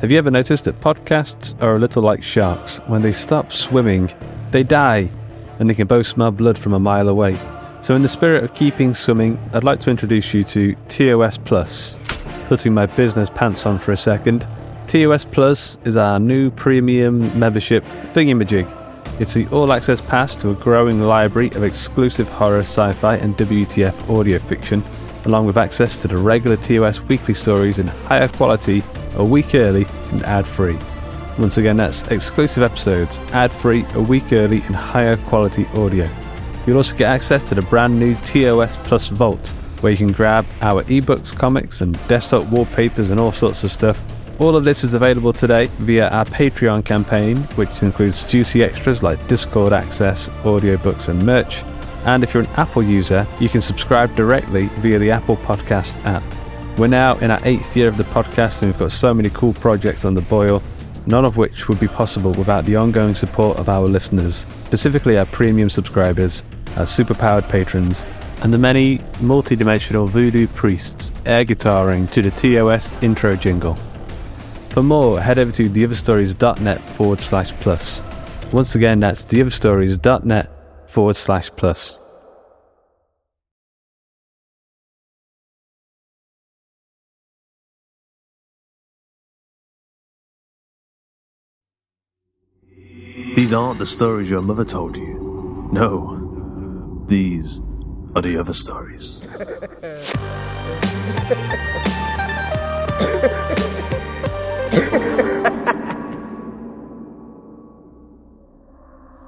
Have you ever noticed that podcasts are a little like sharks? When they stop swimming, they die, and they can both smell blood from a mile away. So, in the spirit of keeping swimming, I'd like to introduce you to TOS Plus. Putting my business pants on for a second, TOS Plus is our new premium membership thingamajig. It's the all access pass to a growing library of exclusive horror, sci fi, and WTF audio fiction, along with access to the regular TOS weekly stories in higher quality a week early and ad free. Once again, that's exclusive episodes, ad free, a week early, and higher quality audio. You'll also get access to the brand new TOS Plus Vault, where you can grab our ebooks, comics, and desktop wallpapers and all sorts of stuff. All of this is available today via our Patreon campaign, which includes juicy extras like Discord access, audiobooks, and merch. And if you're an Apple user, you can subscribe directly via the Apple Podcasts app. We're now in our eighth year of the podcast, and we've got so many cool projects on the boil, none of which would be possible without the ongoing support of our listeners, specifically our premium subscribers, our superpowered patrons, and the many multi-dimensional voodoo priests air guitaring to the TOS intro jingle. For more, head over to theotherstories.net forward slash plus. Once again, that's theotherstories.net forward slash plus. These aren't the stories your mother told you. No, these are the other stories.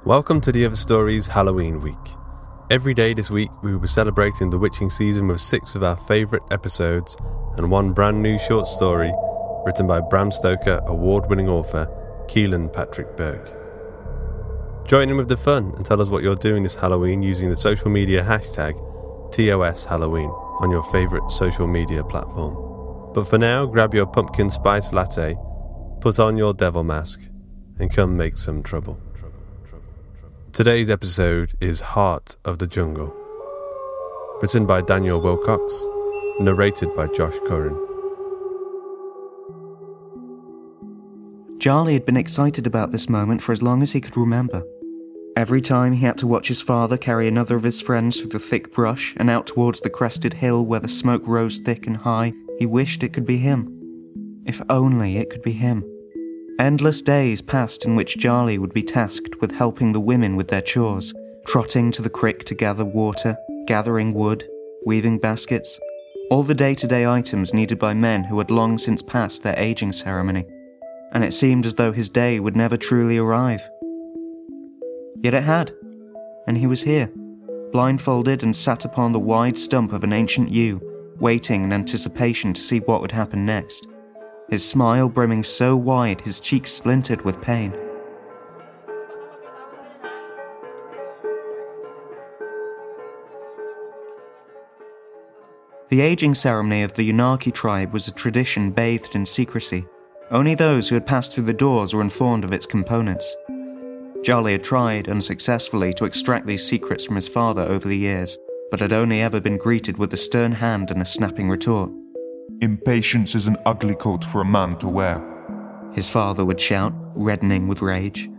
Welcome to the Other Stories Halloween Week. Every day this week, we will be celebrating the witching season with six of our favourite episodes and one brand new short story written by Bram Stoker award winning author Kealan Patrick Burke. Join in with the fun and tell us what you're doing this Halloween using the social media hashtag TOS Halloween on your favourite social media platform. But for now, grab your pumpkin spice latte, put on your devil mask, and come make some trouble. Today's episode is Heart of the Jungle, written by Daniel Willcocks, narrated by Josh Curran. Charlie had been excited about this moment for as long as he could remember. Every time he had to watch his father carry another of his friends through the thick brush and out towards the crested hill where the smoke rose thick and high, he wished it could be him. If only it could be him. Endless days passed in which Charlie would be tasked with helping the women with their chores, trotting to the creek to gather water, gathering wood, weaving baskets, all the day to day items needed by men who had long since passed their aging ceremony. And it seemed as though his day would never truly arrive. Yet it had, and he was here, blindfolded and sat upon the wide stump of an ancient yew, waiting in anticipation to see what would happen next his smile brimming so wide his cheeks splintered with pain. The aging ceremony of the Yunarki tribe was a tradition bathed in secrecy. Only those who had passed through the doors were informed of its components. Charlie had tried, unsuccessfully, to extract these secrets from his father over the years, but had only ever been greeted with a stern hand and a snapping retort. Impatience is an ugly coat for a man to wear. His father would shout, reddening with rage.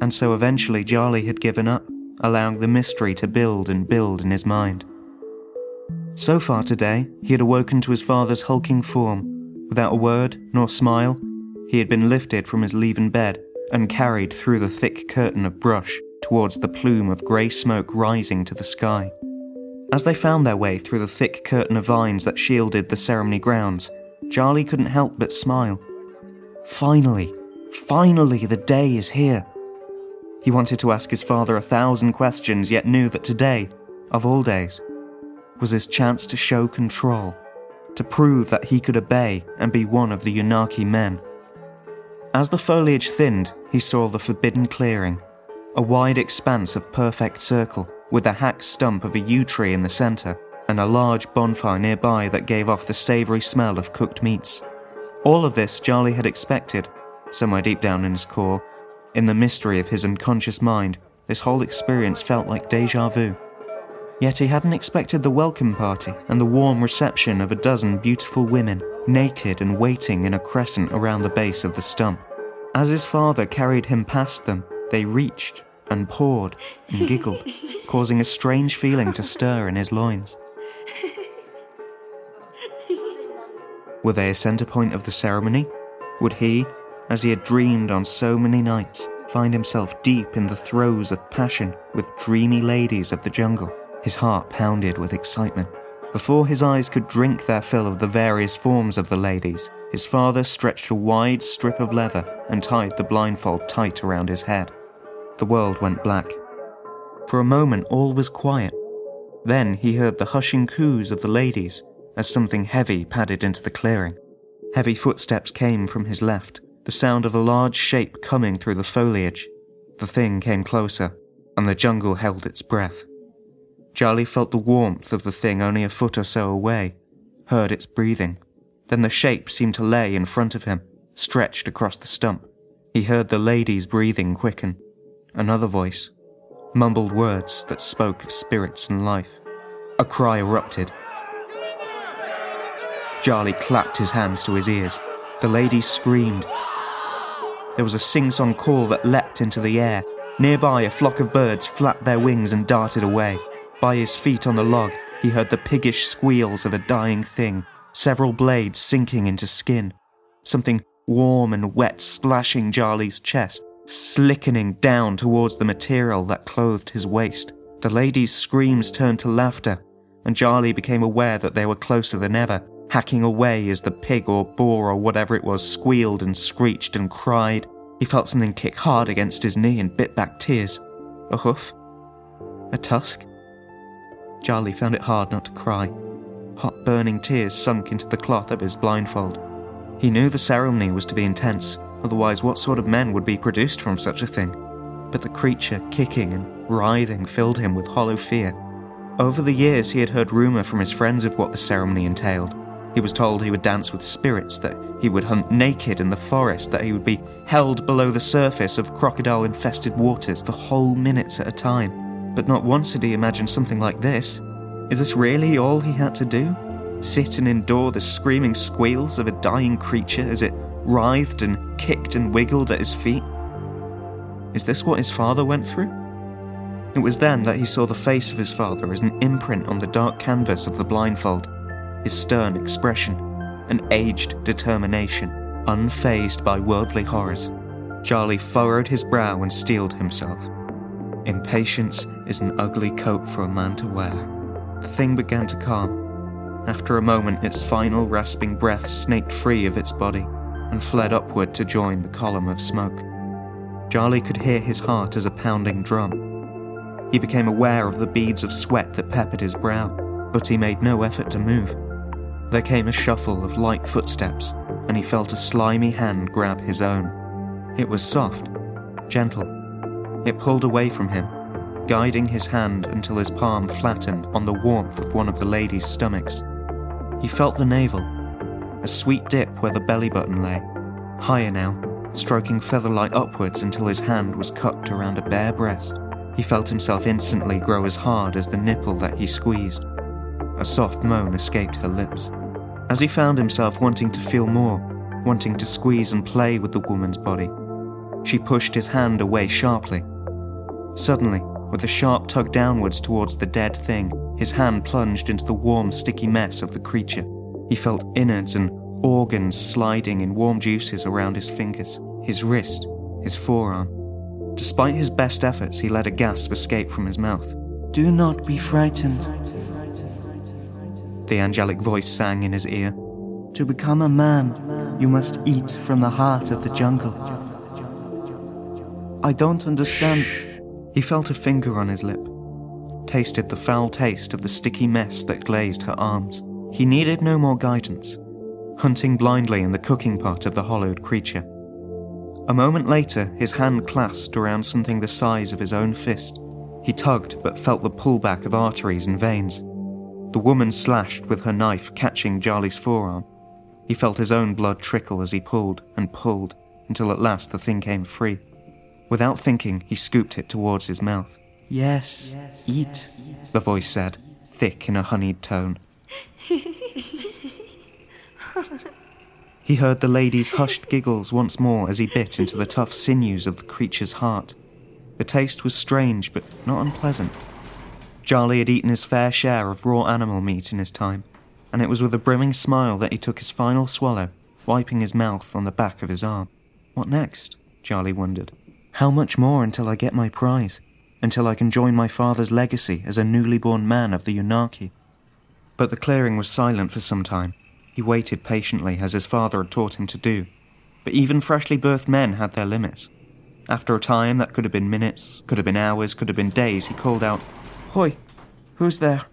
And so eventually Charlie had given up, allowing the mystery to build and build in his mind. So far today, he had awoken to his father's hulking form. Without a word nor smile, he had been lifted from his leaven bed and carried through the thick curtain of brush towards the plume of grey smoke rising to the sky. As they found their way through the thick curtain of vines that shielded the ceremony grounds, Charlie couldn't help but smile. Finally, finally, the day is here. He wanted to ask his father a thousand questions, yet knew that today, of all days, was his chance to show control, to prove that he could obey and be one of the Yunarki men. As the foliage thinned, he saw the forbidden clearing, a wide expanse of perfect circle, with the hacked stump of a yew tree in the centre, and a large bonfire nearby that gave off the savoury smell of cooked meats. All of this Charlie had expected, somewhere deep down in his core. In the mystery of his unconscious mind, this whole experience felt like deja vu. Yet he hadn't expected the welcome party and the warm reception of a dozen beautiful women naked and waiting in a crescent around the base of the stump. As his father carried him past them, they reached and pawed and giggled, causing a strange feeling to stir in his loins. Were they a centre point of the ceremony? Would he, as he had dreamed on so many nights, find himself deep in the throes of passion with dreamy ladies of the jungle? His heart pounded with excitement. Before his eyes could drink their fill of the various forms of the ladies, his father stretched a wide strip of leather and tied the blindfold tight around his head. The world went black. For a moment, all was quiet. Then he heard the hushing coos of the ladies as something heavy padded into the clearing. Heavy footsteps came from his left, the sound of a large shape coming through the foliage. The thing came closer, and the jungle held its breath. Charlie felt the warmth of the thing only a foot or so away, heard its breathing. Then the shape seemed to lay in front of him, stretched across the stump. He heard the lady's breathing quicken. Another voice, mumbled words that spoke of spirits and life. A cry erupted. Charlie clapped his hands to his ears. The lady screamed. There was a sing song call that leapt into the air. Nearby, a flock of birds flapped their wings and darted away. By his feet on the log, he heard the piggish squeals of a dying thing, several blades sinking into skin. Something warm and wet splashing Charlie's chest, slickening down towards the material that clothed his waist. The lady's screams turned to laughter, and Charlie became aware that they were closer than ever, hacking away as the pig or boar or whatever it was squealed and screeched and cried. He felt something kick hard against his knee and bit back tears. A hoof? A tusk? Charlie found it hard not to cry. Hot burning tears sunk into the cloth of his blindfold. He knew the ceremony was to be intense, otherwise, what sort of men would be produced from such a thing? But the creature kicking and writhing filled him with hollow fear. Over the years, he had heard rumour from his friends of what the ceremony entailed. He was told he would dance with spirits, that he would hunt naked in the forest, that he would be held below the surface of crocodile infested waters for whole minutes at a time but not once had he imagined something like this. Is this really all he had to do? Sit and endure the screaming squeals of a dying creature as it writhed and kicked and wiggled at his feet? Is this what his father went through? It was then that he saw the face of his father as an imprint on the dark canvas of the blindfold, his stern expression, an aged determination, unfazed by worldly horrors. Charlie furrowed his brow and steeled himself. Impatience is an ugly coat for a man to wear. The thing began to calm. After a moment, its final rasping breath snaked free of its body and fled upward to join the column of smoke. Charlie could hear his heart as a pounding drum. He became aware of the beads of sweat that peppered his brow, but he made no effort to move. There came a shuffle of light footsteps, and he felt a slimy hand grab his own. It was soft, gentle, it pulled away from him, guiding his hand until his palm flattened on the warmth of one of the lady's stomachs. He felt the navel, a sweet dip where the belly button lay, higher now, stroking featherlight upwards until his hand was cupped around a bare breast. He felt himself instantly grow as hard as the nipple that he squeezed. A soft moan escaped her lips. As he found himself wanting to feel more, wanting to squeeze and play with the woman's body, she pushed his hand away sharply. Suddenly, with a sharp tug downwards towards the dead thing, his hand plunged into the warm, sticky mess of the creature. He felt innards and organs sliding in warm juices around his fingers, his wrist, his forearm. Despite his best efforts, he let a gasp escape from his mouth. Do not be frightened, the angelic voice sang in his ear. To become a man, you must eat from the heart of the jungle. I don't understand. Shh. He felt a finger on his lip, tasted the foul taste of the sticky mess that glazed her arms. He needed no more guidance, hunting blindly in the cooking pot of the hollowed creature. A moment later, his hand clasped around something the size of his own fist. He tugged but felt the pullback of arteries and veins. The woman slashed with her knife, catching Charlie's forearm. He felt his own blood trickle as he pulled and pulled until at last the thing came free. Without thinking, he scooped it towards his mouth. Yes, eat, the voice said, thick in a honeyed tone. He heard the lady's hushed giggles once more as he bit into the tough sinews of the creature's heart. The taste was strange, but not unpleasant. Charlie had eaten his fair share of raw animal meat in his time, and it was with a brimming smile that he took his final swallow, wiping his mouth on the back of his arm. What next? Charlie wondered. How much more until I get my prize? Until I can join my father's legacy as a newly born man of the Yunarki? But the clearing was silent for some time, he waited patiently as his father had taught him to do. But even freshly birthed men had their limits. After a time that could have been minutes, could have been hours, could have been days, he called out, Hoi, who's there?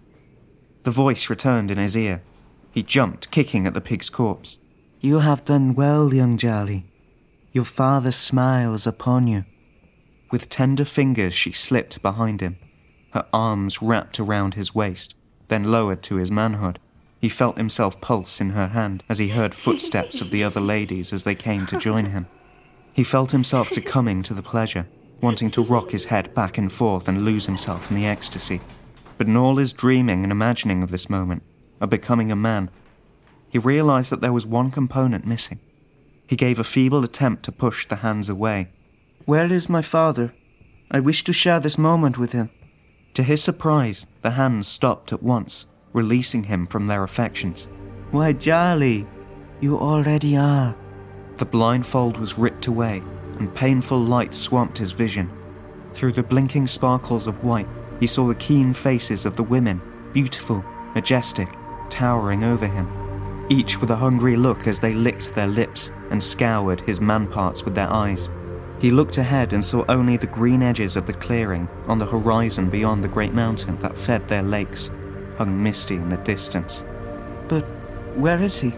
The voice returned in his ear. He jumped, kicking at the pig's corpse. You have done well, young Charlie. Your father smiles upon you. With tender fingers, she slipped behind him, her arms wrapped around his waist, then lowered to his manhood. He felt himself pulse in her hand as he heard footsteps of the other ladies as they came to join him. He felt himself succumbing to the pleasure, wanting to rock his head back and forth and lose himself in the ecstasy. But in all his dreaming and imagining of this moment, of becoming a man, he realized that there was one component missing. He gave a feeble attempt to push the hands away. Where is my father? I wish to share this moment with him. To his surprise, the hands stopped at once releasing him from their affections. Why, Charlie, you already are. The blindfold was ripped away, and painful light swamped his vision. Through the blinking sparkles of white, he saw the keen faces of the women, beautiful, majestic, towering over him, each with a hungry look as they licked their lips and scoured his man parts with their eyes. He looked ahead and saw only the green edges of the clearing on the horizon beyond the great mountain that fed their lakes hung misty in the distance. But where is he?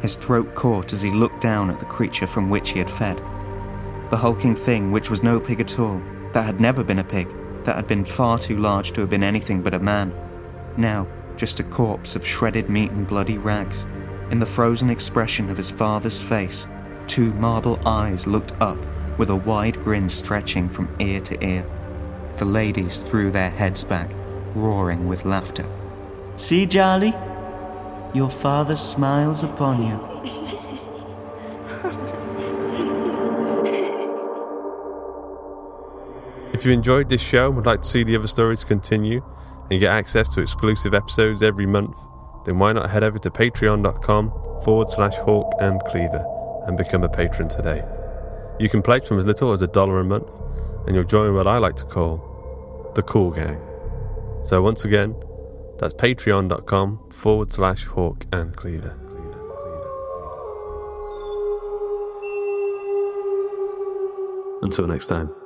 His throat caught as he looked down at the creature from which he had fed. The hulking thing, which was no pig at all, that had never been a pig, that had been far too large to have been anything but a man. Now, just a corpse of shredded meat and bloody rags. In the frozen expression of his father's face, two marble eyes looked up with a wide grin stretching from ear to ear. The ladies threw their heads back, roaring with laughter. See, Charlie? Your father smiles upon you. If you enjoyed this show and would like to see the other stories continue and get access to exclusive episodes every month, then why not head over to patreon.com forward slash hawk and cleaver and become a patron today. You can pledge from as little as a dollar a month, and you'll join what I like to call the cool gang. So once again, that's patreon.com forward slash hawk and cleaver. Until next time.